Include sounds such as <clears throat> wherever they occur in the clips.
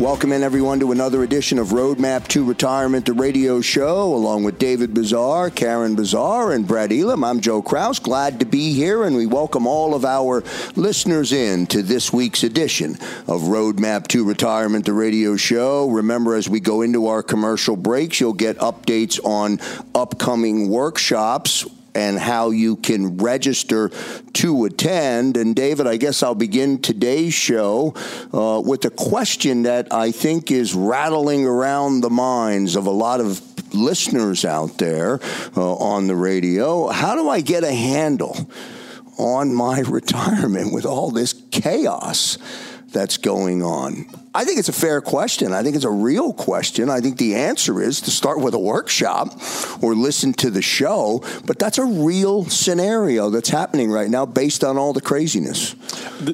Welcome in everyone to another edition of Roadmap to Retirement, the radio show, along with David Bezar, Karen Bezar, and Bret Elam. I'm Joe Krause. Glad to be here, and we welcome all of our listeners in to this week's edition of Roadmap to Retirement, the radio show. Remember, as we go into our commercial breaks, you'll get updates on upcoming workshops and how you can register to attend. And David, I guess I'll begin today's show uh, with a question that I think is rattling around the minds of a lot of listeners out there uh, on the radio. How do I get a handle on my <laughs> retirement with all this chaos? That's going on? I think it's a fair question. I think it's a real question. I think the answer is to start with a workshop or listen to the show, but that's a real scenario that's happening right now based on all the craziness.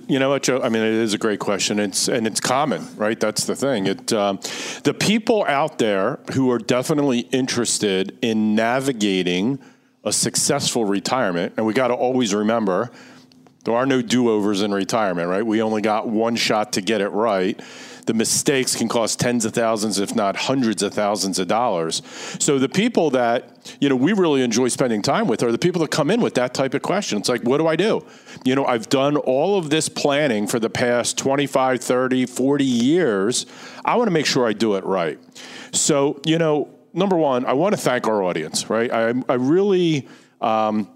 You know what, Joe? I mean, it is a great question. It's and it's common, right? That's the thing. It um, the people out there who are definitely interested in navigating a successful retirement, and we got to always remember there are no do overs in retirement, right? We only got one shot to get it right. The mistakes can cost tens of thousands, if not hundreds of thousands of dollars. So the people that, you know, we really enjoy spending time with are the people that come in with that type of question. It's like, what do I do? You know, I've done all of this planning for the past 25, 30, 40 years. I want to make sure I do it right. So, you know, number one, I want to thank our audience, right? I, I really, um,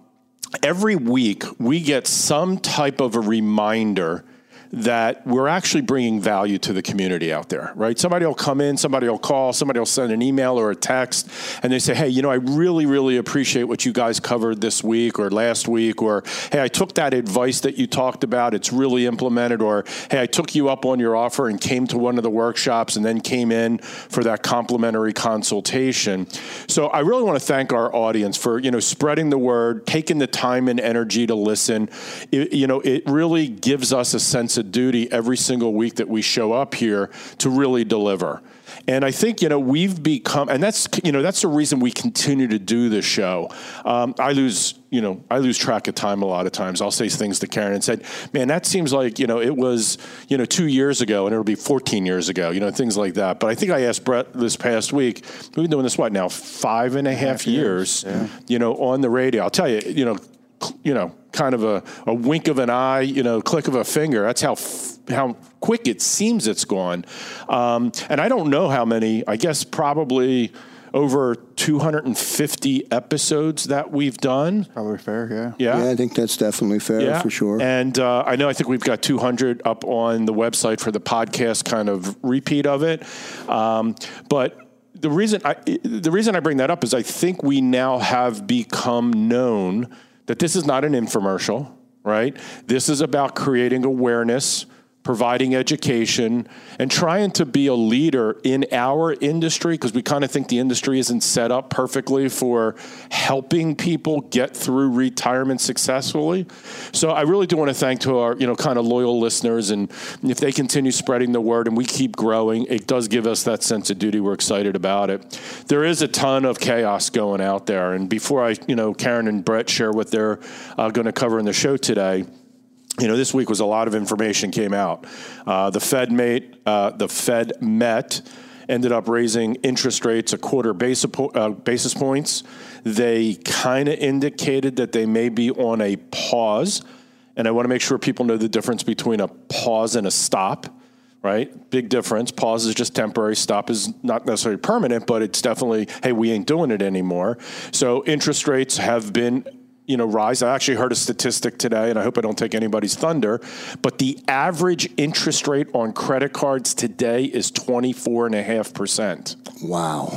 every week we get some type of a reminder that we're actually bringing value to the community out there, right? Somebody will come in, somebody will call, somebody will send an email or a text, and they say, hey, you know, I really, really appreciate what you guys covered this week or last week, or hey, I took that advice that you talked about, it's really implemented, or hey, I took you up on your offer and came to one of the workshops and then came in for that complimentary consultation. So I really want to thank our audience for, you know, spreading the word, taking the time and energy to listen. It, you know, it really gives us a sense of duty every single week that we show up here to really deliver. And I think you know we've become, and that's you know that's the reason we continue to do this show. Um, I lose you know I lose track of time a lot of times. I'll say things to Karen and said, "Man, that seems like you know it was you know two years ago, and it'll be 14 years ago, you know things like that." But I think I asked Bret this past week. We've been doing this what now five and a half, half years, years yeah. you know, on the radio. I'll tell you, you know, you know, kind of a, a wink of an eye, you know, click of a finger. That's how how quick it seems it's gone. Um, and I don't know how many. I guess probably over 250 episodes that we've done. Probably fair, yeah. Yeah, yeah I think that's definitely fair yeah. for sure. And uh, I know I think we've got 200 up on the website for the podcast kind of repeat of it. Um, but the reason I the reason I bring that up is I think we now have become known that this is not an infomercial, right? This is about creating awareness providing education, and trying to be a leader in our industry because we kind of think the industry isn't set up perfectly for helping people get through retirement successfully. So I really do want to thank to our, you know, kind of loyal listeners and if they continue spreading the word and we keep growing, it does give us that sense of duty. We're excited about it. There is a ton of chaos going out there and before I, you know, Karen and Bret share what they're uh, going to cover in the show today, you know, this week was a lot of information came out. Uh, the Fed mate, uh, the Fed met, ended up raising interest rates a quarter basis, uh, basis points. They kind of indicated that they may be on a pause, and I want to make sure people know the difference between a pause and a stop. Right, big difference. Pause is just temporary. Stop is not necessarily permanent, but it's definitely hey, we ain't doing it anymore. So interest rates have been you know, rise. I actually heard a statistic today, and I hope I don't take anybody's thunder, but the average interest rate on credit cards today is 24.5%. Wow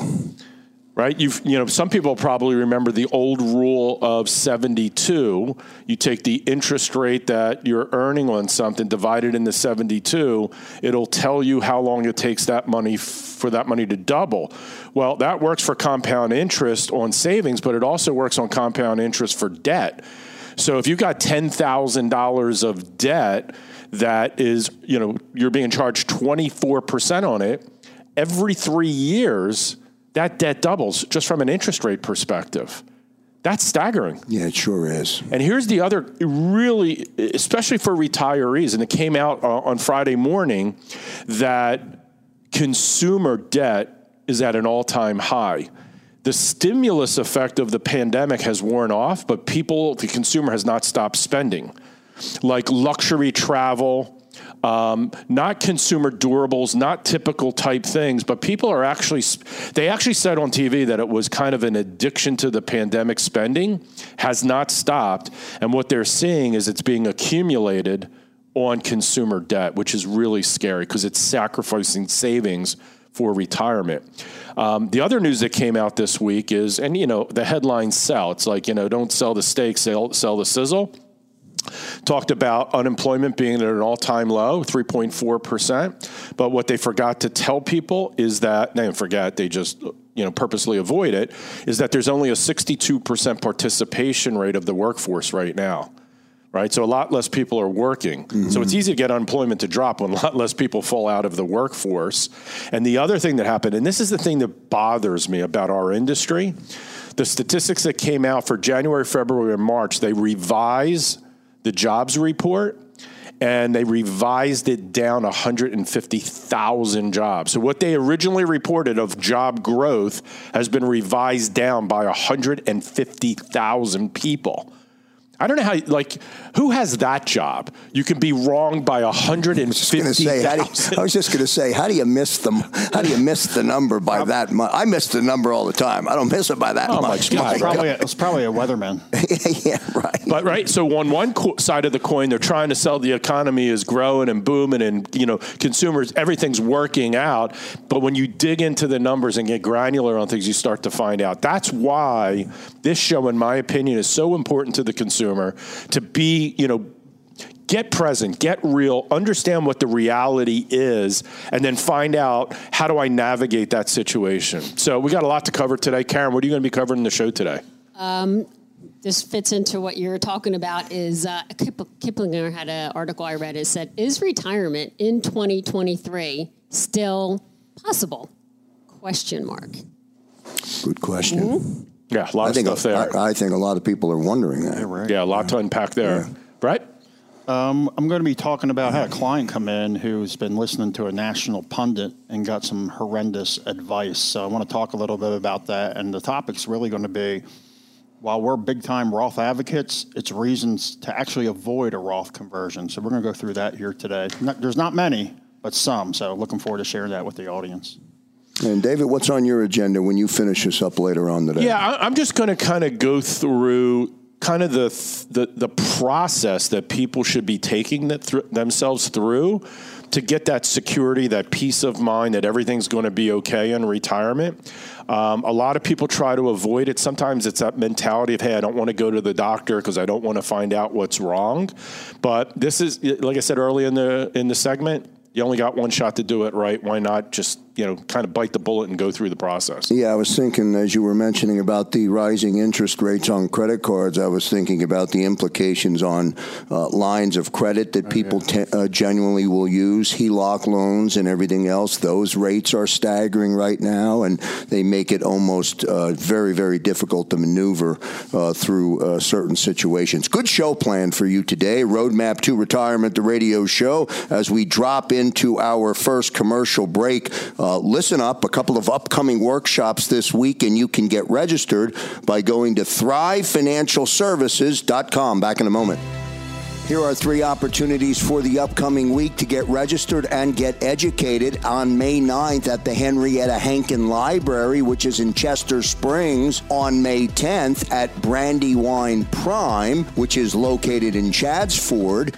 right? You've, you know, some people probably remember the old rule of 72. You take the interest rate that you're earning on something, divide it into 72. It'll tell you how long it takes that money for that money to double. Well, that works for compound interest on savings, but it also works on compound interest for debt. So if you've got $10,000 of debt that is, you know, you're being charged 24% on it, every three years, that debt doubles just from an interest rate perspective. That's staggering. Yeah, it sure is. And here's the other really, especially for retirees, and it came out uh, on Friday morning that consumer debt is at an all time high. The stimulus effect of the pandemic has worn off, but people, the consumer has not stopped spending. Like luxury travel, um, not consumer durables, not typical type things, but people are actually, they actually said on TV that it was kind of an addiction to the pandemic spending, has not stopped. And what they're seeing is it's being accumulated on consumer debt, which is really scary because it's sacrificing savings for retirement. Um, the other news that came out this week is, and you know, the headlines sell. It's like, you know, don't sell the steak, sell, sell the sizzle talked about unemployment being at an all-time low 3.4% but what they forgot to tell people is that they didn't forget they just you know purposely avoid it is that there's only a 62% participation rate of the workforce right now right? So a lot less people are working. Mm-hmm. so it's easy to get unemployment to drop when a lot less people fall out of the workforce. And the other thing that happened and this is the thing that bothers me about our industry the statistics that came out for January, February, and March, they revise the jobs report and they revised it down 150,000 jobs. So what they originally reported of job growth has been revised down by 150,000 people. I don't know how, like, who has that job? You can be wrong by 150. I was just going to say, how do you miss them? How do you miss the number by that much? I miss the number all the time. I don't miss it by that oh much. My probably a, it's probably a weatherman. <laughs> yeah, right. But right, so on one co- side of the coin, they're trying to sell the economy is growing and booming, and you know, consumers, everything's working out. But when you dig into the numbers and get granular on things, you start to find out. That's why this show, in my opinion, is so important to the consumer consumer to be, you know, get present, get real, understand what the reality is, and then find out how do I navigate that situation. So we got a lot to cover today. Karen, what are you going to be covering in the show today? Um, this fits into what you're talking about. Is uh, Kiplinger had an article I read. It said, "Is retirement in 2023 still possible?" Question mark. Good question. Mm-hmm. Yeah, a lot I of think stuff there. I, I, think a lot of people are wondering that. Yeah, right. yeah a lot to unpack there. Yeah. Right? Um, I'm going to be talking about how a client come in who's been listening to a national pundit and got some horrendous advice. So I want to talk a little bit about that. And the topic's really going to be while we're big time Roth advocates, it's reasons to actually avoid a Roth conversion. So we're going to go through that here today. Not, there's not many, but some. So looking forward to sharing that with the audience. And David, what's on your agenda when you finish this up later on today? Yeah, I'm just going to kind of go through kind of the, the the process that people should be taking that th- themselves through to get that security, that peace of mind that everything's going to be okay in retirement. Um, a lot of people try to avoid it. Sometimes it's that mentality of, hey, I don't want to go to the doctor because I don't want to find out what's wrong. But this is, like I said earlier in the in the segment, you only got one shot to do it right. Why not just you know kind of bite the bullet and go through the process? Yeah, I was thinking as you were mentioning about the rising interest rates on credit cards. I was thinking about the implications on uh, lines of credit that people te- uh, genuinely will use, HELOC loans and everything else. Those rates are staggering right now, and they make it almost uh, very very difficult to maneuver uh, through uh, certain situations. Good show plan for you today. Roadmap to Retirement, the radio show, as we drop into our first commercial break. Uh, Uh, listen up, a couple of upcoming workshops this week, and you can get registered by going to thrivefinancialservices.com. Back in a moment. Here are three opportunities for the upcoming week to get registered and get educated on May 9th at the Henrietta Hankin Library, which is in Chester Springs, on May 10th at Brandywine Prime, which is located in Chadds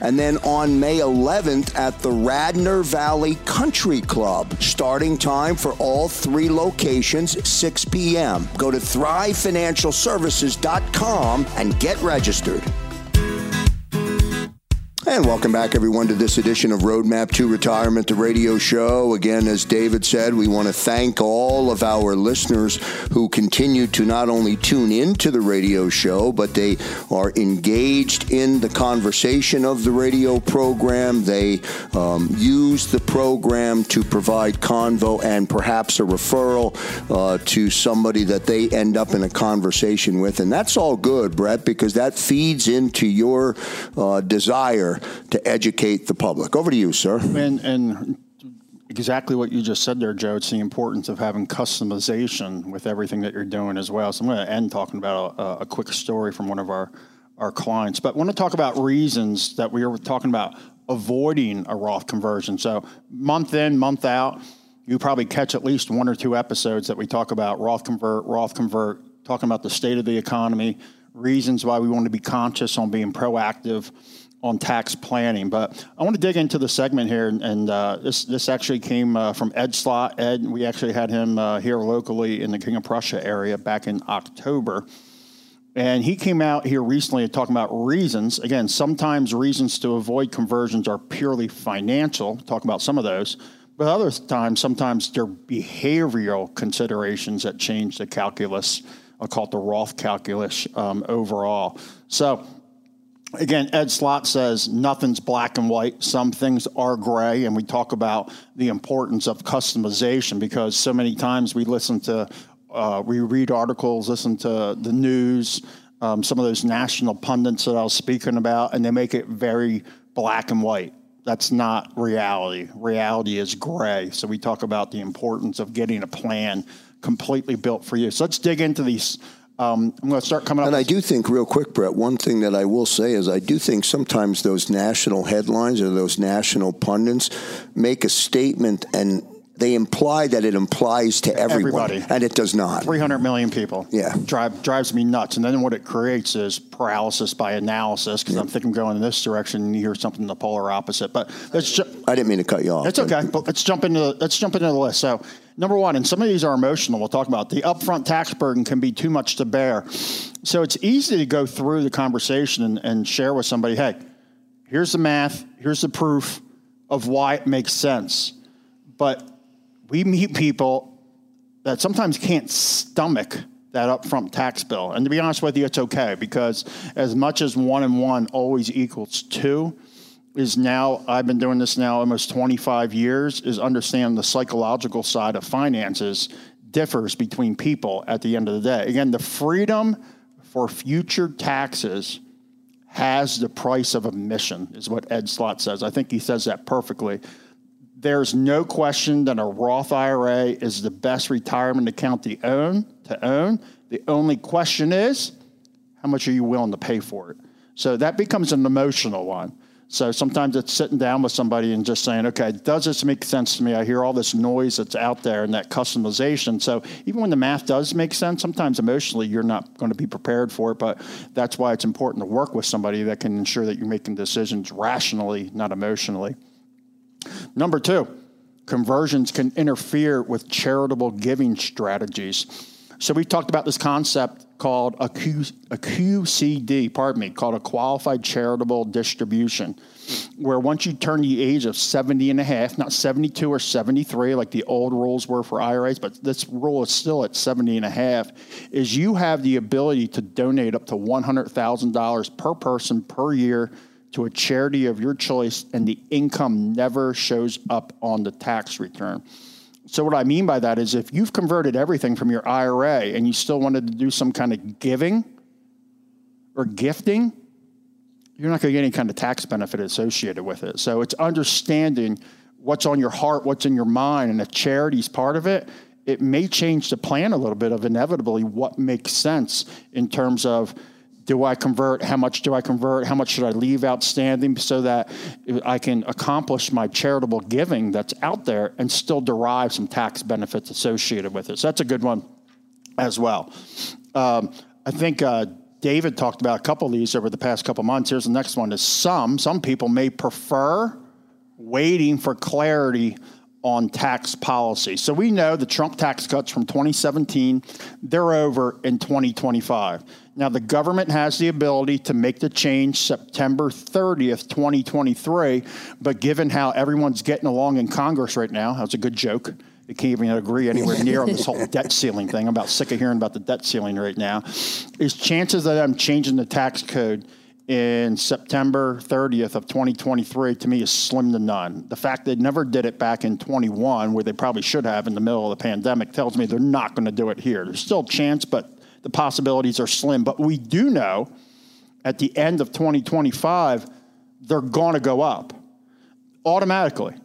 and then on May 11th at the Radnor Valley Country Club. Starting time for all three locations, 6 p.m. Go to thrivefinancialservices.com and get registered. And welcome back, everyone, to this edition of Roadmap to Retirement, the radio show. Again, as David said, we want to thank all of our listeners who continue to not only tune into the radio show, but they are engaged in the conversation of the radio program. They um, use the program to provide convo and perhaps a referral uh, to somebody that they end up in a conversation with. And that's all good, Bret, because that feeds into your uh, desire to educate the public. Over to you, sir. And, and exactly what you just said there, Joe. It's the importance of having customization with everything that you're doing as well. So I'm going to end talking about a, a quick story from one of our our clients. But I want to talk about reasons that we were talking about avoiding a Roth conversion. So month in, month out, you probably catch at least one or two episodes that we talk about Roth convert, Roth convert, talking about the state of the economy, reasons why we want to be conscious on being proactive on tax planning. But I want to dig into the segment here, and uh, this this actually came uh, from Ed Slott. Ed, we actually had him uh, here locally in the King of Prussia area back in October. And he came out here recently talking about reasons. Again, sometimes reasons to avoid conversions are purely financial, talking about some of those. But other times, sometimes they're behavioral considerations that change the calculus. I'll call it the Roth calculus um, overall. So Again, Ed Slott says nothing's black and white. Some things are gray, and we talk about the importance of customization because so many times we listen to, uh, we read articles, listen to the news, um, some of those national pundits that I was speaking about, and they make it very black and white. That's not reality. Reality is gray. So we talk about the importance of getting a plan completely built for you. So let's dig into these um, I'm going to start coming up. And I do think, real quick, Bret, one thing that I will say is I do think sometimes those national headlines or those national pundits make a statement and they imply that it implies to everyone, Everybody. and it does not. 300 million people. Yeah. Drive, drives me nuts. And then what it creates is paralysis by analysis because I'm thinking going in this direction and you hear something the polar opposite. But let's ju- I didn't mean to cut you off. It's okay, but let's jump into the, let's jump into the list. So, number one, and some of these are emotional. We'll talk about the upfront tax burden can be too much to bear. So it's easy to go through the conversation and, and share with somebody, hey, here's the math, here's the proof of why it makes sense. But we meet people that sometimes can't stomach that upfront tax bill. And to be honest with you, it's okay because as much as one and one always equals two, is now I've been doing this now almost 25 years is understand the psychological side of finances differs between people at the end of the day. Again, the freedom for future taxes has the price of admission is what Ed Slott says. I think he says that perfectly. There's no question that a Roth IRA is the best retirement account to own. To own. The only question is, how much are you willing to pay for it? So that becomes an emotional one. So sometimes it's sitting down with somebody and just saying, okay, does this make sense to me? I hear all this noise that's out there and that customization. So even when the math does make sense, sometimes emotionally you're not going to be prepared for it. But that's why it's important to work with somebody that can ensure that you're making decisions rationally, not emotionally. Number two, conversions can interfere with charitable giving strategies. So we talked about this concept called a, Q, a QCD, pardon me, called a qualified charitable distribution, where once you turn the age of 70 and a half, not 72 or 73 like the old rules were for IRAs, but this rule is still at 70 and a half, is you have the ability to donate up to $100,000 per person per year to a charity of your choice, and the income never shows up on the tax return. So, what I mean by that is if you've converted everything from your IRA and you still wanted to do some kind of giving or gifting, you're not going to get any kind of tax benefit associated with it. So, it's understanding what's on your heart, what's in your mind, and if charity's part of it, it may change the plan a little bit of inevitably what makes sense in terms of do I convert? How much do I convert? How much should I leave outstanding so that I can accomplish my charitable giving that's out there and still derive some tax benefits associated with it? So that's a good one as well. Um, I think uh, David talked about a couple of these over the past couple months. Here's the next one: is some some people may prefer waiting for clarity on tax policy. So we know the Trump tax cuts from 2017, they're over in 2025. Now, the government has the ability to make the change September 30th, 2023, but given how everyone's getting along in Congress right now, that's a good joke. They can't even agree anywhere near on this whole <laughs> debt ceiling thing. I'm about sick of hearing about the debt ceiling right now. Is chances that I'm changing the tax code in September 30th of 2023 to me is slim to none. The fact they never did it back in 21, where they probably should have in the middle of the pandemic, tells me they're not going to do it here. There's still a chance, but the possibilities are slim. But we do know at the end of 2025, they're going to go up automatically.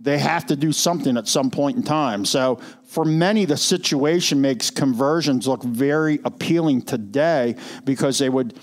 They have to do something at some point in time. So, for many, the situation makes conversions look very appealing today because they would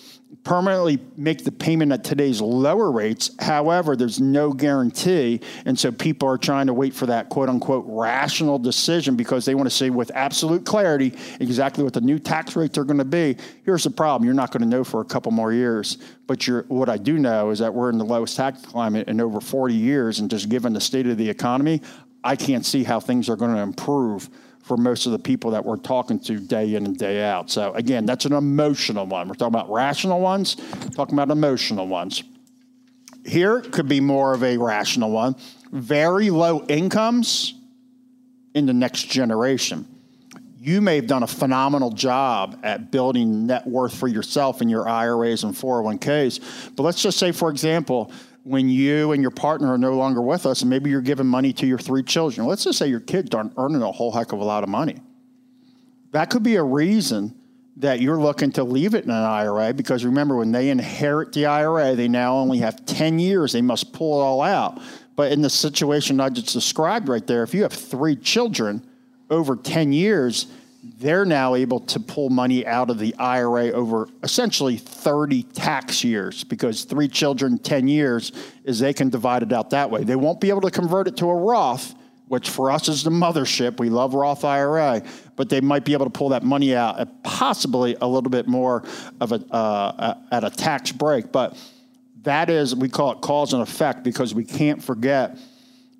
permanently make the payment at today's lower rates. However, there's no guarantee. And so people are trying to wait for that quote unquote rational decision because they want to see with absolute clarity exactly what the new tax rates are going to be. Here's the problem you're not going to know for a couple more years. But what I do know is that we're in the lowest tax climate in over 40 years. And just given the state of the economy, I can't see how things are going to improve for most of the people that we're talking to day in and day out. So again, that's an emotional one. We're talking about rational ones, talking about emotional ones. Here could be more of a rational one. Very low incomes in the next generation. You may have done a phenomenal job at building net worth for yourself in your IRAs and 401ks. But let's just say, for example, when you and your partner are no longer with us, and maybe you're giving money to your three children. Let's just say your kids aren't earning a whole heck of a lot of money. That could be a reason that you're looking to leave it in an IRA because remember, when they inherit the IRA, they now only have 10 years. They must pull it all out. But in the situation I just described right there, if you have three children over 10 years, they're now able to pull money out of the IRA over essentially 30 tax years because three children, 10 years, is they can divide it out that way. They won't be able to convert it to a Roth, which for us is the mothership. We love Roth IRA, but they might be able to pull that money out at possibly a little bit more of a uh, at a tax break. But that is we call it cause and effect because we can't forget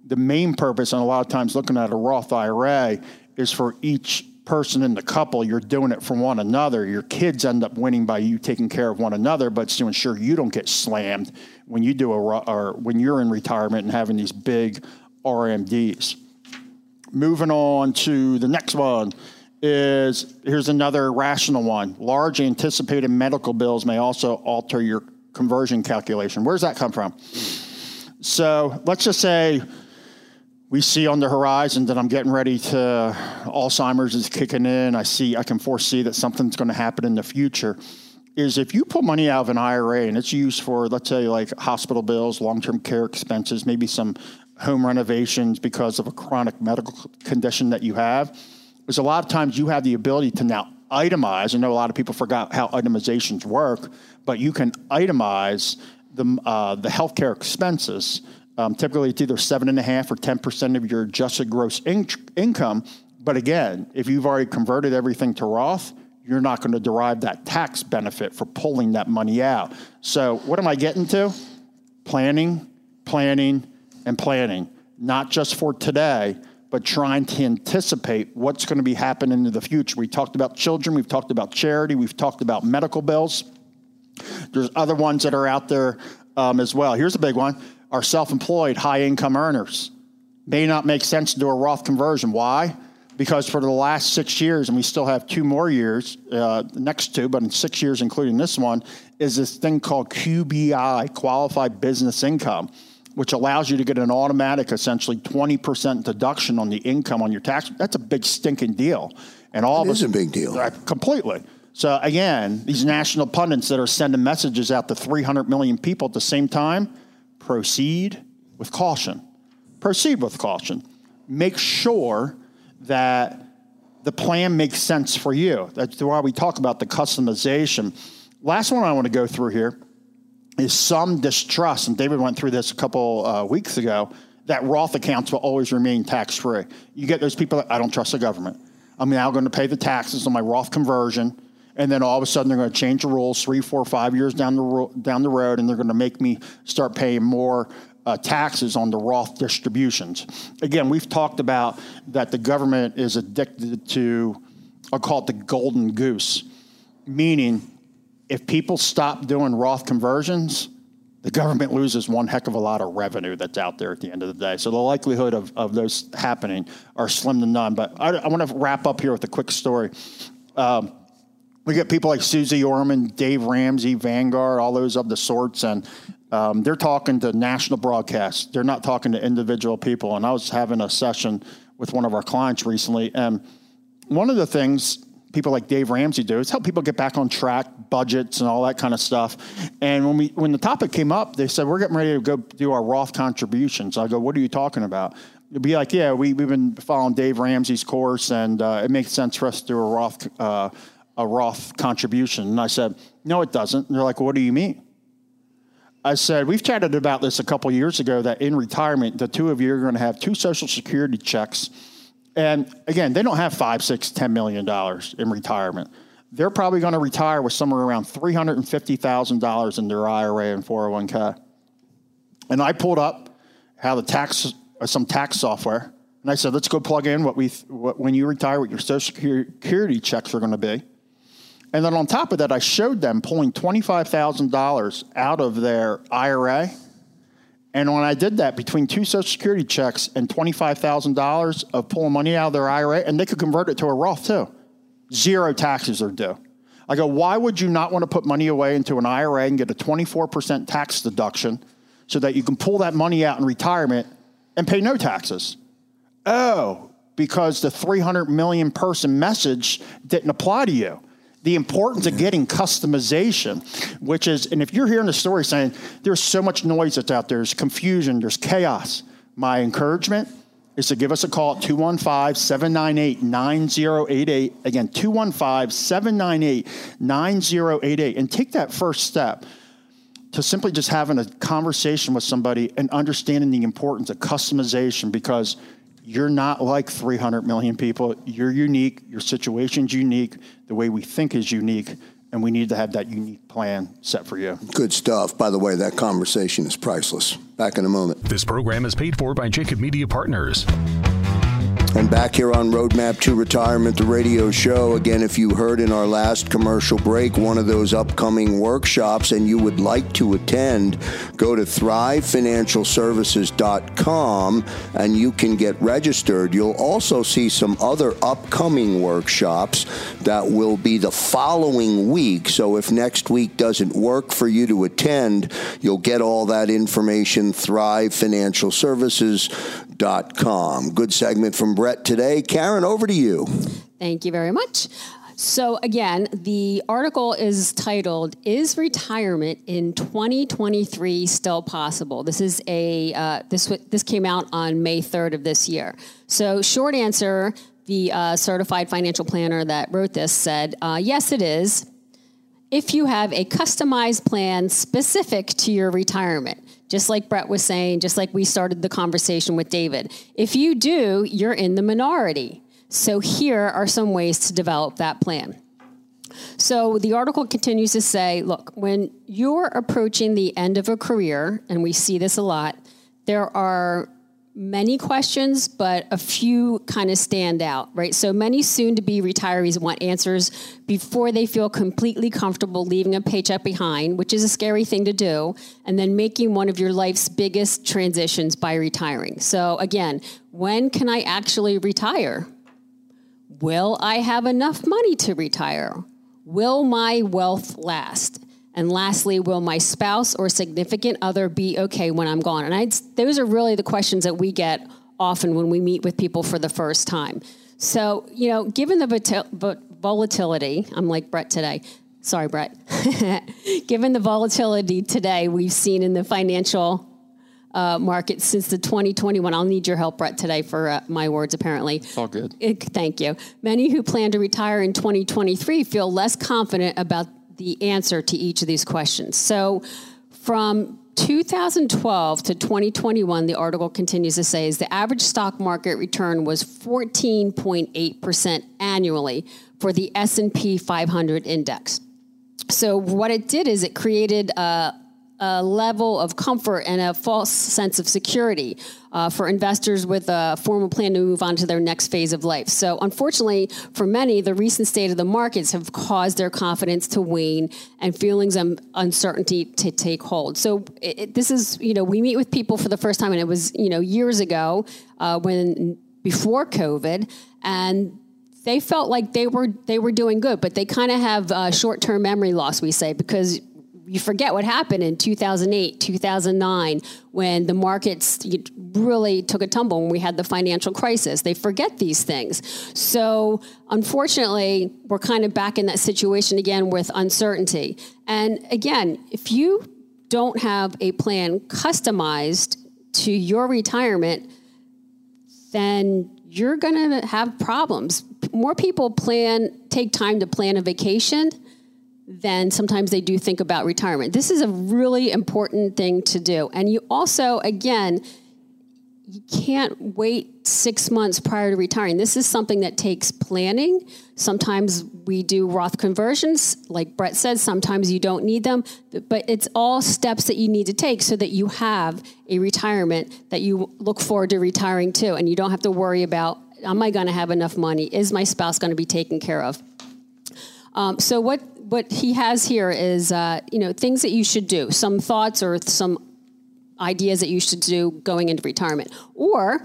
the main purpose, and a lot of times looking at a Roth IRA is for each person in the couple, you're doing it for one another. Your kids end up winning by you taking care of one another, but it's to ensure you don't get slammed when you do a or when you're in retirement and having these big RMDs. Moving on to the next one is here's another rational one. Large anticipated medical bills may also alter your conversion calculation. Where does that come from? So let's just say we see on the horizon that I'm getting ready to Alzheimer's is kicking in. I see I can foresee that something's going to happen in the future. Is if you pull money out of an IRA and it's used for let's say like hospital bills, long-term care expenses, maybe some home renovations because of a chronic medical condition that you have, is a lot of times you have the ability to now itemize. I know a lot of people forgot how itemizations work, but you can itemize the uh, the healthcare expenses um, typically, it's either seven and a half or ten percent of your adjusted gross in- income. But again, if you've already converted everything to Roth, you're not going to derive that tax benefit for pulling that money out. So, what am I getting to? Planning, planning, and planning. Not just for today, but trying to anticipate what's going to be happening in the future. We talked about children, we've talked about charity, we've talked about medical bills. There's other ones that are out there um, as well. Here's a big one are self employed, high income earners. May not make sense to do a Roth conversion. Why? Because for the last six years, and we still have two more years, uh, next two, but in six years, including this one, is this thing called QBI, Qualified Business Income, which allows you to get an automatic, essentially 20% deduction on the income on your tax. That's a big stinking deal. And all it of is a big deal. Uh, completely. So again, these national pundits that are sending messages out to 300 million people at the same time, proceed with caution. Proceed with caution. Make sure that the plan makes sense for you. That's why we talk about the customization. Last one I want to go through here is some distrust, and David went through this a couple uh, weeks ago, that Roth accounts will always remain tax free. You get those people that I don't trust the government. I'm now going to pay the taxes on my Roth conversion, and then all of a sudden they're going to change the rules three, four, five years down the ro- down the road, and they're going to make me start paying more uh, taxes on the Roth distributions. Again, we've talked about that the government is addicted to, I'll call it the golden goose, meaning if people stop doing Roth conversions, the government loses one heck of a lot of revenue that's out there at the end of the day. So the likelihood of, of those happening are slim to none. But I, I want to wrap up here with a quick story. Um, we get people like Suze Orman, Dave Ramsey, Vanguard, all those of the sorts, and um, they're talking to national broadcasts. They're not talking to individual people. And I was having a session with one of our clients recently, and one of the things people like Dave Ramsey do is help people get back on track, budgets and all that kind of stuff. And when we when the topic came up, they said we're getting ready to go do our Roth contributions. I go, what are you talking about? It'd be like, yeah, we we've been following Dave Ramsey's course, and uh, it makes sense for us to do a Roth uh, a Roth contribution. And I said, no, it doesn't. And they're like, what do you mean? I said, we've chatted about this a couple years ago that in retirement, the two of you are going to have two Social Security checks. And again, they don't have five, six, ten million dollars in retirement. They're probably going to retire with somewhere around $350,000 in their IRA and 401k. And I pulled up how the tax, uh, some tax software, and I said, let's go plug in what we, what, when you retire, what your Social Security checks are going to be. And then on top of that, I showed them pulling $25,000 out of their IRA. And when I did that between two Social Security checks and $25,000 of pulling money out of their IRA, and they could convert it to a Roth too, zero taxes are due. I go, why would you not want to put money away into an IRA and get a 24% tax deduction so that you can pull that money out in retirement and pay no taxes? Oh, because the 300 million person message didn't apply to you the importance of getting customization, which is, and if you're hearing the story saying there's so much noise that's out there, there's confusion, there's chaos, my encouragement is to give us a call at 215 798 9088. Again, 215 798 9088. And take that first step to simply just having a conversation with somebody and understanding the importance of customization because you're not like 300 million people. You're unique. Your situation's unique. The way we think is unique. And we need to have that unique plan set for you. Good stuff. By the way, that conversation is priceless. Back in a moment. This program is paid for by Jacob Media Partners. And back here on Roadmap to Retirement, the radio show. Again, if you heard in our last commercial break one of those upcoming workshops and you would like to attend, go to thrivefinancialservices.com and you can get registered. You'll also see some other upcoming workshops that will be the following week. So if next week doesn't work for you to attend, you'll get all that information. Thrive Financial Services. Good segment from Bret today. Karen, over to you. Thank you very much. So again, the article is titled "Is Retirement in 2023 Still Possible?" This is a uh, this this came out on May 3rd of this year. So short answer: the uh, certified financial planner that wrote this said, uh, "Yes, it is. If you have a customized plan specific to your retirement." Just like Bret was saying, just like we started the conversation with David. If you do, you're in the minority. So here are some ways to develop that plan. So the article continues to say look, when you're approaching the end of a career, and we see this a lot, there are many questions, but a few kind of stand out, right? So many soon to be retirees want answers before they feel completely comfortable leaving a paycheck behind, which is a scary thing to do, and then making one of your life's biggest transitions by retiring. So again, when can I actually retire? Will I have enough money to retire? Will my wealth last? And lastly, will my spouse or significant other be okay when I'm gone? And I'd, those are really the questions that we get often when we meet with people for the first time. So, you know, given the volatility, I'm like Bret today. Sorry, Bret. <laughs> given the volatility today we've seen in the financial uh, market since the 2021. I'll need your help, Bret, today for uh, my words, apparently. It's all good. It, thank you. Many who plan to retire in 2023 feel less confident about the answer to each of these questions. So from 2012 to 2021, the article continues to say, is the average stock market return was 14.8% annually for the S&P 500 index. So what it did is it created a, a level of comfort and a false sense of security uh, for investors with a formal plan to move on to their next phase of life. So, unfortunately, for many, the recent state of the markets have caused their confidence to wane and feelings of uncertainty to take hold. So, it, it, this is, you know, we meet with people for the first time, and it was, you know, years ago uh, when before COVID, and they felt like they were they were doing good, but they kind of have uh, short term memory loss. We say because you forget what happened in 2008, 2009, when the markets really took a tumble when we had the financial crisis. They forget these things. So, unfortunately, we're kind of back in that situation again with uncertainty. And again, if you don't have a plan customized to your retirement, then you're going to have problems. More people plan take time to plan a vacation then sometimes they do think about retirement. This is a really important thing to do. And you also, again, you can't wait six months prior to retiring. This is something that takes planning. Sometimes we do Roth conversions, like Bret said, sometimes you don't need them, but it's all steps that you need to take so that you have a retirement that you look forward to retiring to. And you don't have to worry about, am I going to have enough money? Is my spouse going to be taken care of? Um, so, what what he has here is uh, you know things that you should do, some thoughts or some ideas that you should do going into retirement, or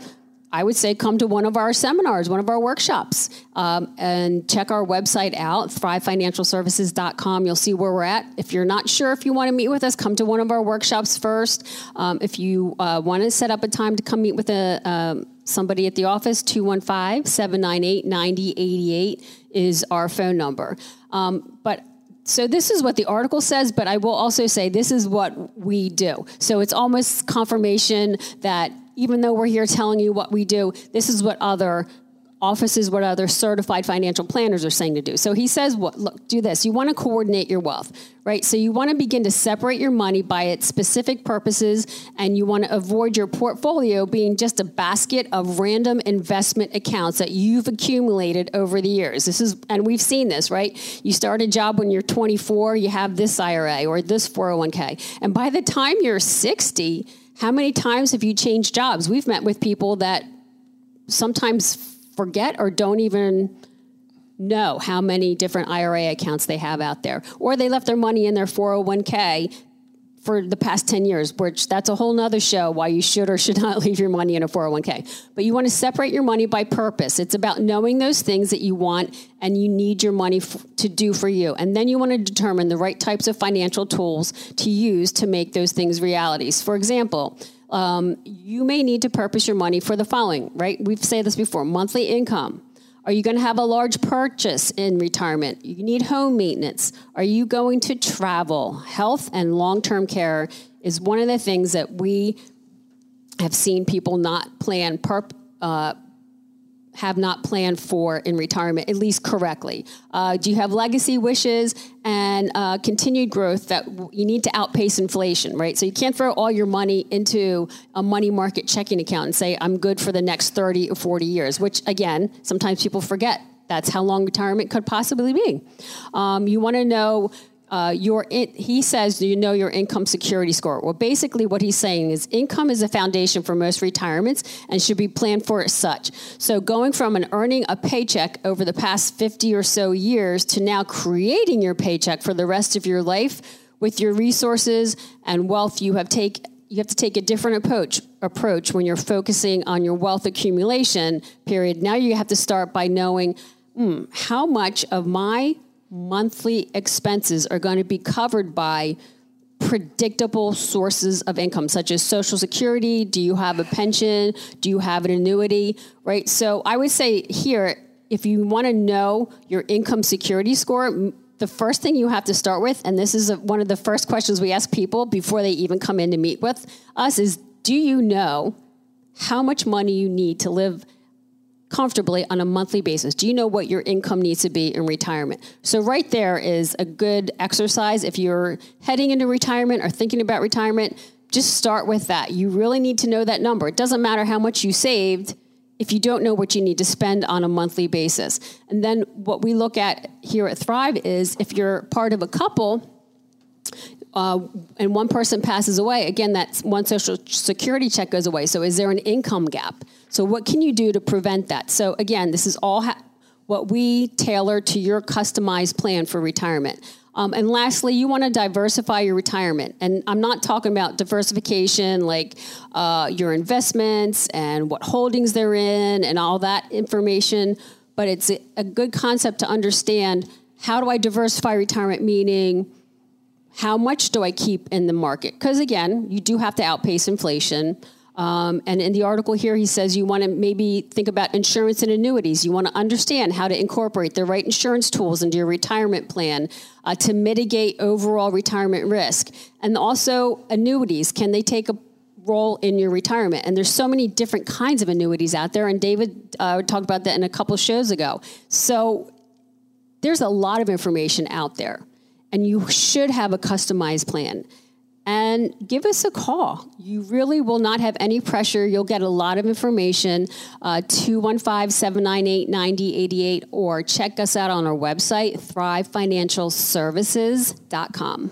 I would say come to one of our seminars, one of our workshops, um, and check our website out, thrivefinancialservices.com. You'll see where we're at. If you're not sure if you want to meet with us, come to one of our workshops first. Um, if you uh, want to set up a time to come meet with a, um, somebody at the office, 215 798 9088 is our phone number. Um, but so this is what the article says, but I will also say this is what we do. So it's almost confirmation that even though we're here telling you what we do, this is what other offices, what other certified financial planners are saying to do. So he says, what, look, do this. You want to coordinate your wealth, right? So you want to begin to separate your money by its specific purposes, and you want to avoid your portfolio being just a basket of random investment accounts that you've accumulated over the years. This is, and we've seen this, right? You start a job when you're 24, you have this IRA or this 401k. And by the time you're 60, how many times have you changed jobs? We've met with people that sometimes forget or don't even know how many different IRA accounts they have out there. Or they left their money in their 401k for the past 10 years, which that's a whole nother show why you should or should <laughs> not leave your money in a 401k. But you want to separate your money by purpose. It's about knowing those things that you want and you need your money f- to do for you. And then you want to determine the right types of financial tools to use to make those things realities. For example, um, you may need to purpose your money for the following, right? We've said this before monthly income. Are you going to have a large purchase in retirement? You need home maintenance. Are you going to travel? Health and long term care is one of the things that we have seen people not plan uh, have not planned for in retirement, at least correctly? Uh, do you have legacy wishes and uh, continued growth that you need to outpace inflation, right? So you can't throw all your money into a money market checking account and say, I'm good for the next 30 or 40 years, which again, sometimes people forget. That's how long retirement could possibly be. Um, you want to know uh, your in, he says do you know your income security score? Well basically what he's saying is income is a foundation for most retirements and should be planned for as such. So going from an earning a paycheck over the past 50 or so years to now creating your paycheck for the rest of your life with your resources and wealth you have take you have to take a different approach approach when you're focusing on your wealth accumulation period. Now you have to start by knowing mm, how much of my monthly expenses are going to be covered by predictable sources of income, such as Social Security. Do you have a pension? Do you have an annuity? Right. So I would say here, if you want to know your income security score, the first thing you have to start with, and this is a, one of the first questions we ask people before they even come in to meet with us, is do you know how much money you need to live comfortably on a monthly basis? Do you know what your income needs to be in retirement? So, right there is a good exercise. If you're heading into retirement or thinking about retirement, just start with that. You really need to know that number. It doesn't matter how much you saved if you don't know what you need to spend on a monthly basis. And then what we look at here at Thrive is if you're part of a couple, uh, and one person passes away, again, that one social security check goes away. So, is there an income gap? So, what can you do to prevent that? So, again, this is all ha- what we tailor to your customized plan for retirement. Um, and lastly, you want to diversify your retirement. And I'm not talking about diversification like uh, your investments and what holdings they're in and all that information, but it's a, a good concept to understand how do I diversify retirement, meaning how much do I keep in the market? Because again, you do have to outpace inflation. Um, and in the article here, he says you want to maybe think about insurance and annuities. You want to understand how to incorporate the right insurance tools into your retirement plan uh, to mitigate overall retirement risk. And also, annuities can they take a role in your retirement? And there's so many different kinds of annuities out there. And David uh, talked about that in a couple shows ago. So there's a lot of information out there, and you should have a customized plan and give us a call. You really will not have any pressure. You'll get a lot of information. Uh, 215 798 9088 or check us out on our website, thrivefinancialservices.com.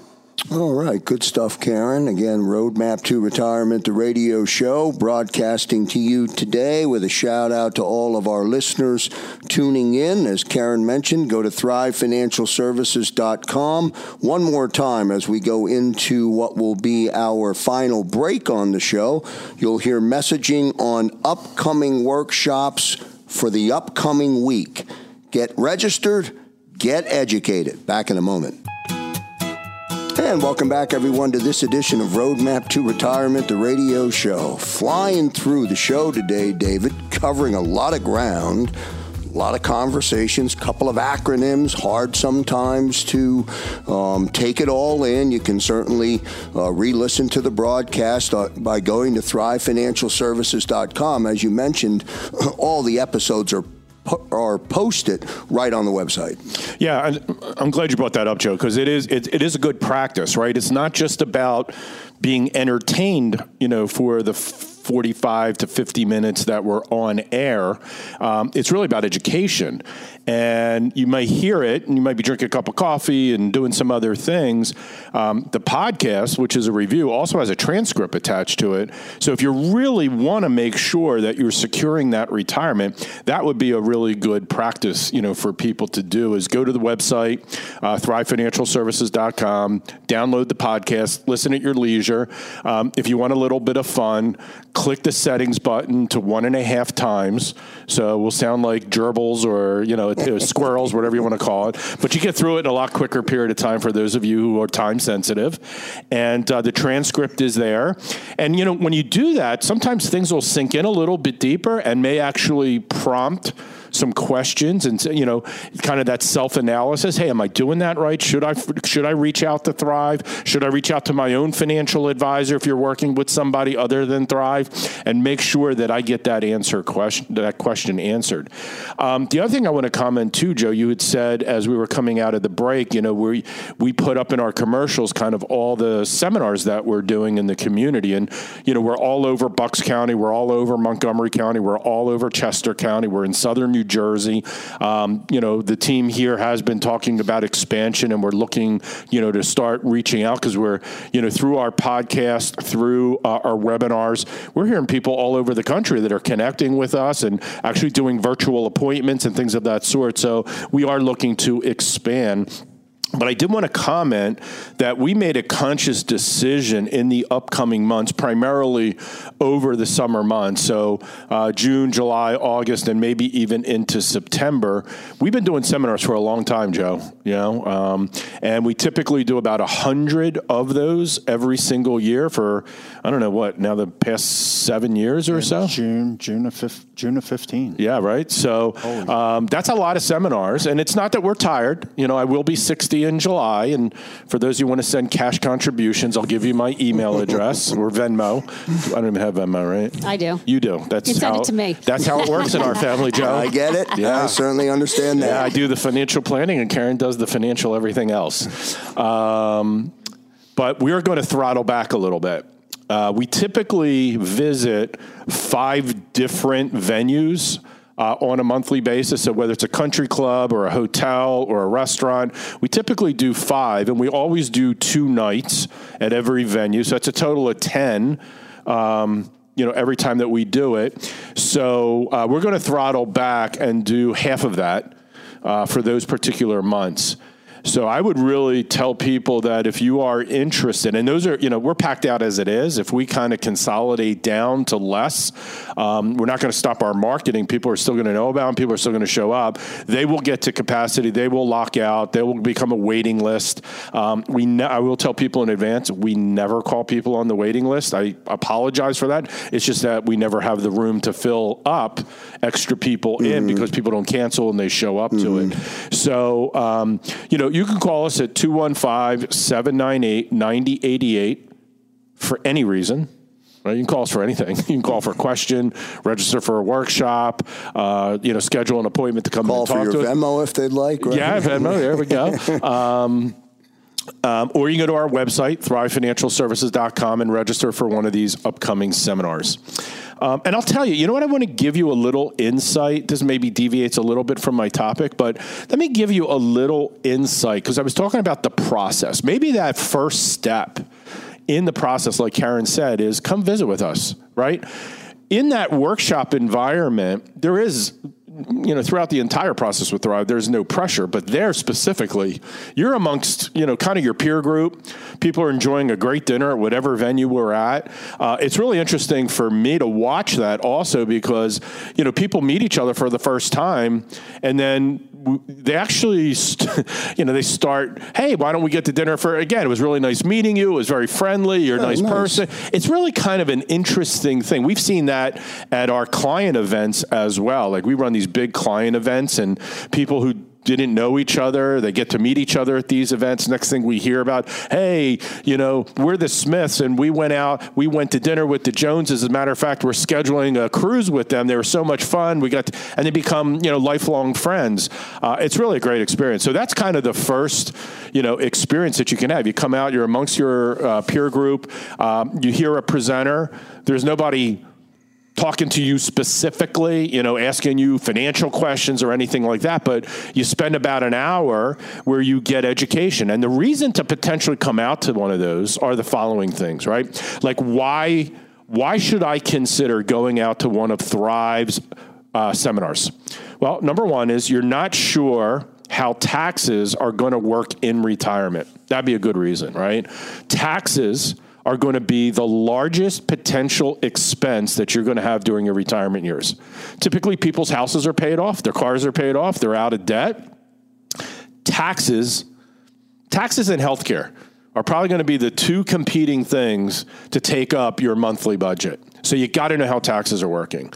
All right, good stuff, Karen. Again, Roadmap to Retirement, the radio show, broadcasting to you today with a shout out to all of our listeners tuning in. As Karen mentioned, go to thrivefinancialservices.com. One more time as we go into what will be our final break on the show. You'll hear messaging on upcoming workshops for the upcoming week. Get registered, get educated. Back in a moment. And welcome back, everyone, to this edition of Roadmap to Retirement, the radio show. Flying through the show today, David, covering a lot of ground, a lot of conversations, a couple of acronyms, hard sometimes to um, take it all in. You can certainly uh, re listen to the broadcast uh, by going to thrivefinancialservices.com. As you mentioned, <clears throat> all the episodes are or post it right on the website. Yeah, I'm glad you brought that up, Joe, because it is it, it is a good practice, right? It's not just about being entertained, you know, for the 45 to 50 minutes that we're on air. Um, it's really about education. And you may hear it and you might be drinking a cup of coffee and doing some other things. Um, the podcast, which is a review, also has a transcript attached to it. So if you really want to make sure that you're securing that retirement, that would be a really good practice, you know, for people to do is go to the website, uh, thrivefinancialservices.com, download the podcast, listen at your leisure. Um, if you want a little bit of fun, click the settings button to one and a half times. So we'll sound like gerbils or, you know, <laughs> squirrels, whatever you want to call it. But you get through it in a lot quicker period of time for those of you who are time sensitive. And uh, the transcript is there. And, you know, when you do that, sometimes things will sink in a little bit deeper and may actually prompt some questions and you know kind of that self analysis. Hey, am I doing that right? Should I should I reach out to Thrive? Should I reach out to my own financial advisor if you're working with somebody other than Thrive, and make sure that I get that answer question that question answered. Um, the other thing I want to comment too, Joe, you had said as we were coming out of the break, you know, we we put up in our commercials kind of all the seminars that we're doing in the community, and you know, we're all over Bucks County, we're all over Montgomery County, we're all over Chester County, we're in southern New Jersey. Um, you know, the team here has been talking about expansion, and we're looking, you know, to start reaching out because we're, you know, through our podcast, through uh, our webinars, we're hearing people all over the country that are connecting with us and actually doing virtual appointments and things of that sort. So we are looking to expand. But I did want to comment that we made a conscious decision in the upcoming months, primarily over the summer months. So, uh, June, July, August, and maybe even into September. We've been doing seminars for a long time, Joe, you know, um, and we typically do about a hundred of those every single year for, I don't know what, now the past seven years or so? June, June of, fif- June of 15. Yeah, right. So, um, that's a lot of seminars. And it's not that we're tired. You know, I will be 60 50 in July. And for those who want to send cash contributions, I'll give you my email address <laughs> or Venmo. I don't even have Venmo, right? I do. You do. That's You send how it to me. That's how it works in our <laughs> family, Joe. I get it. Yeah. I certainly understand that. Yeah, I do the financial planning, and Karen does the financial everything else. Um, but we're going to throttle back a little bit. Uh, we typically visit five different venues. Uh, on a monthly basis, so whether it's a country club or a hotel or a restaurant, we typically do five, and we always do two nights at every venue. So it's a total of ten. Um, you know, every time that we do it. So uh, we're going to throttle back and do half of that uh, for those particular months. So I would really tell people that if you are interested, and those are, you know, we're packed out as it is. If we kind of consolidate down to less, um, we're not going to stop our marketing. People are still going to know about them. People are still going to show up. They will get to capacity. They will lock out. They will become a waiting list. Um, we, ne- I will tell people in advance, we never call people on the waiting list. I apologize for that. It's just that we never have the room to fill up extra people in because people don't cancel and they show up to it. So, um, you know, you can call us at 215 798 9088 for any reason. Right? You can call us for anything. <laughs> You can call for a question, register for a workshop, uh, you know, schedule an appointment to come Call and for talk your to us. Venmo if they'd like. Right? Yeah, Venmo. There we go. <laughs> Um, um, or you can go to our website, thrivefinancialservices.com, and register for one of these upcoming seminars. Um, and I'll tell you, you know what? I want to give you a little insight. This maybe deviates a little bit from my topic, but let me give you a little insight because I was talking about the process. Maybe that first step in the process, like Karen said, is come visit with us, right? In that workshop environment, there is you know, throughout the entire process with Thrive, there's no pressure, but there specifically, you're amongst, you know, kind of your peer group. People are enjoying a great dinner at whatever venue we're at. Uh, it's really interesting for me to watch that also because, you know, people meet each other for the first time and then they actually, st- <laughs> you know, they start, hey, why don't we get to dinner for, again, it was really nice meeting you. It was very friendly. You're a oh, nice, nice. person. It's really kind of an interesting thing. We've seen that at our client events as well. Like we run these big client events and people who didn't know each other. They get to meet each other at these events. Next thing we hear about, hey, you know, we're the Smiths and we went out, we went to dinner with the Joneses. As a matter of fact, we're scheduling a cruise with them. They were so much fun. We got, to, and they become, you know, lifelong friends. Uh, it's really a great experience. So that's kind of the first, you know, experience that you can have. You come out, you're amongst your uh, peer group, um, you hear a presenter. There's nobody talking to you specifically, you know, asking you financial questions or anything like that, but you spend about an hour where you get education. And the reason to potentially come out to one of those are the following things, right? Like why why should I consider going out to one of Thrive's uh, seminars? Well, number one is you're not sure how taxes are going to work in retirement. That'd be a good reason, right? Taxes are going to be the largest potential expense that you're going to have during your retirement years. Typically, people's houses are paid off, their cars are paid off, they're out of debt. Taxes, taxes and healthcare are probably going to be the two competing things to take up your monthly budget. So you got to know how taxes are working.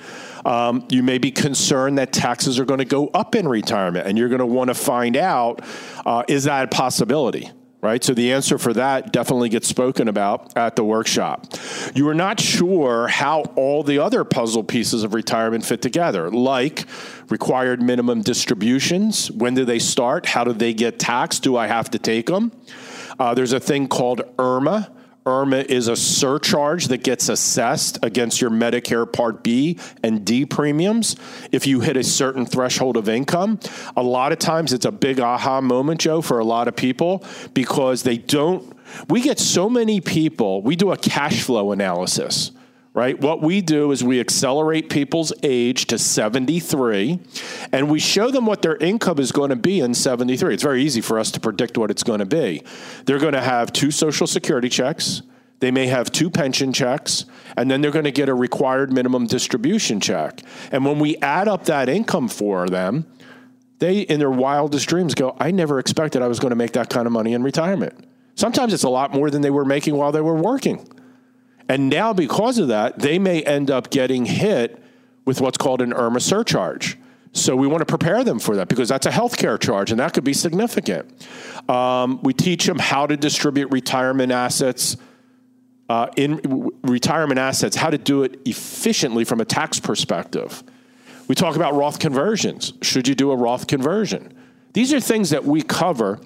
Um, you may be concerned that taxes are going to go up in retirement, and you're going to want to find out uh, is that a possibility? Right? So the answer for that definitely gets spoken about at the workshop. You are not sure how all the other puzzle pieces of retirement fit together, like required minimum distributions. When do they start? How do they get taxed? Do I have to take them? Uh, there's a thing called IRMAA. IRMAA is a surcharge that gets assessed against your Medicare Part B and D premiums if you hit a certain threshold of income. A lot of times it's a big aha moment, Joe, for a lot of people because they don't. We get so many people, we do a cash flow analysis right? What we do is we accelerate people's age to 73 and we show them what their income is going to be in 73. It's very easy for us to predict what it's going to be. They're going to have two social security checks. They may have two pension checks, and then they're going to get a required minimum distribution check. And when we add up that income for them, they, in their wildest dreams, go, I never expected I was going to make that kind of money in retirement. Sometimes it's a lot more than they were making while they were working. And now, because of that, they may end up getting hit with what's called an IRMAA surcharge. So we want to prepare them for that because that's a healthcare charge and that could be significant. Um, we teach them how to distribute retirement assets. Uh, in w- retirement assets, how to do it efficiently from a tax perspective. We talk about Roth conversions. Should you do a Roth conversion? These are things that we cover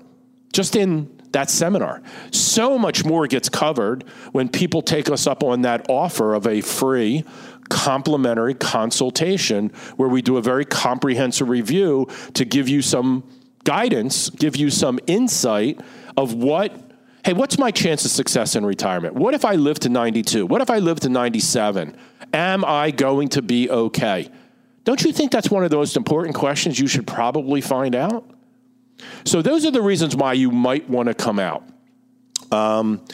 just in that seminar. So much more gets covered when people take us up on that offer of a free complimentary consultation where we do a very comprehensive review to give you some guidance, give you some insight of what hey, what's my chance of success in retirement? What if I live to 92? What if I live to 97? Am I going to be okay? Don't you think that's one of the most important questions you should probably find out? So, those are the reasons why you might want to come out. Um,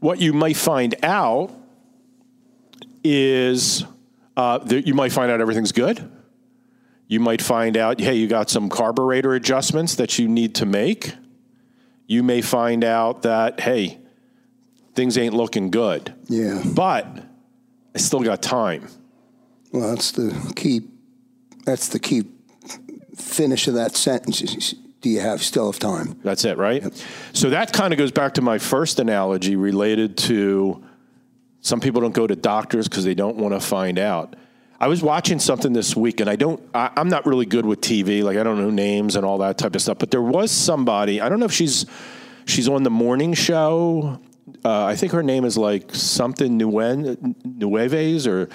what you might find out is uh, that you might find out everything's good. You might find out, hey, you got some carburetor adjustments that you need to make. You may find out that, hey, things ain't looking good. Yeah. But I still got time. Well, that's the key. That's the key finish of that sentence. Do you have still have time? That's it, right? Yep. So that kind of goes back to my first analogy related to some people don't go to doctors because they don't want to find out. I was watching something this week, and I don't. I, am not really good with TV. Like I don't know names and all that type of stuff. But there was somebody. I don't know if she's she's on the morning show. Uh, I think her name is like something Nuen, Nueves or.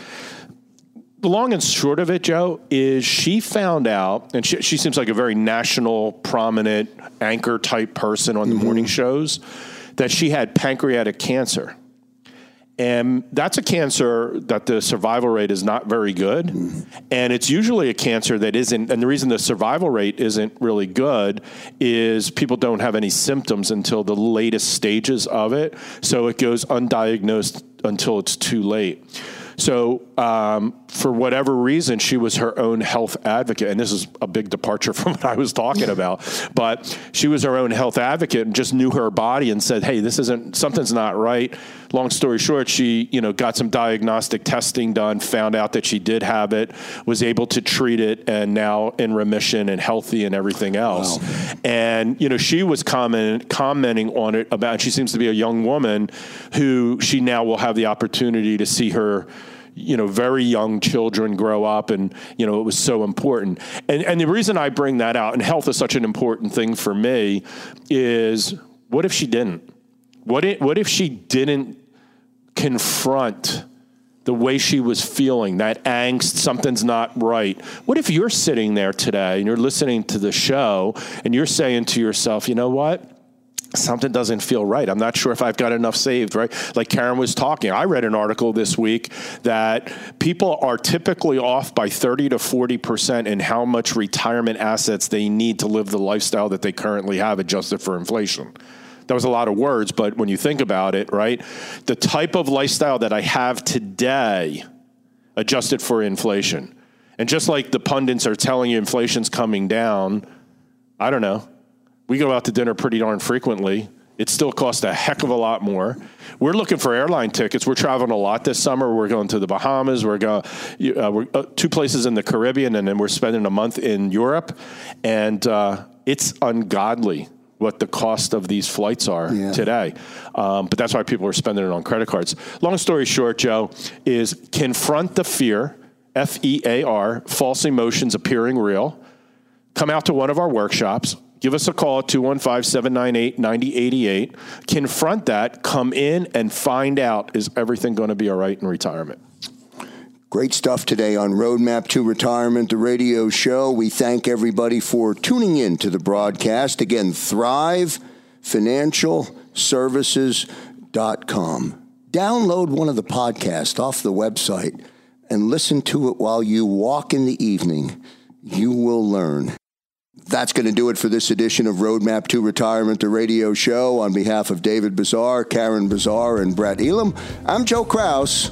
The long and short of it, Joe, is she found out, and she, she seems like a very national, prominent anchor type person on the mm-hmm. morning shows, that she had pancreatic cancer. And that's a cancer that the survival rate is not very good. Mm. And it's usually a cancer that isn't, and the reason the survival rate isn't really good is people don't have any symptoms until the latest stages of it. So it goes undiagnosed until it's too late. So, um, for whatever reason, she was her own health advocate. And this is a big departure <laughs> from what I was talking about. But she was her own health advocate and just knew her body and said, hey, this isn't, something's not right. Long story short, she, you know, got some diagnostic testing done, found out that she did have it, was able to treat it, and now in remission and healthy and everything else. Wow. And, you know, she was comment, commenting on it about, she seems to be a young woman who she now will have the opportunity to see her you know very young children grow up and you know it was so important and and the reason i bring that out and health is such an important thing for me is what if she didn't what if, what if she didn't confront the way she was feeling, that angst, something's not right. What if you're sitting there today and you're listening to the show and you're saying to yourself, you know what? something doesn't feel right. I'm not sure if I've got enough saved, right? Like Karen was talking. I read an article this week that people are typically off by 30 to 40% in how much retirement assets they need to live the lifestyle that they currently have adjusted for inflation. That was a lot of words, but when you think about it, right? The type of lifestyle that I have today adjusted for inflation. And just like the pundits are telling you inflation's coming down, I don't know we go out to dinner pretty darn frequently. It still costs a heck of a lot more. We're looking for airline tickets. We're traveling a lot this summer. We're going to the Bahamas. We're going uh, we're, uh, two places in the Caribbean, and then we're spending a month in Europe. And uh, it's ungodly what the cost of these flights are yeah. today. Um, but that's why people are spending it on credit cards. Long story short, Joe, is confront the fear, F E A R, false emotions appearing real. Come out to one of our workshops Give us a call at 215 798 9088. Confront that, come in and find out is everything going to be all right in retirement? Great stuff today on Roadmap to Retirement, the radio show. We thank everybody for tuning in to the broadcast. Again, Thrive Financial Services.com. Download one of the podcasts off the website and listen to it while you walk in the evening. You will learn. That's going to do it for this edition of Roadmap to Retirement, the radio show. On behalf of David Bezar, Karen Bezar, and Bret Elam, I'm Joe Krause.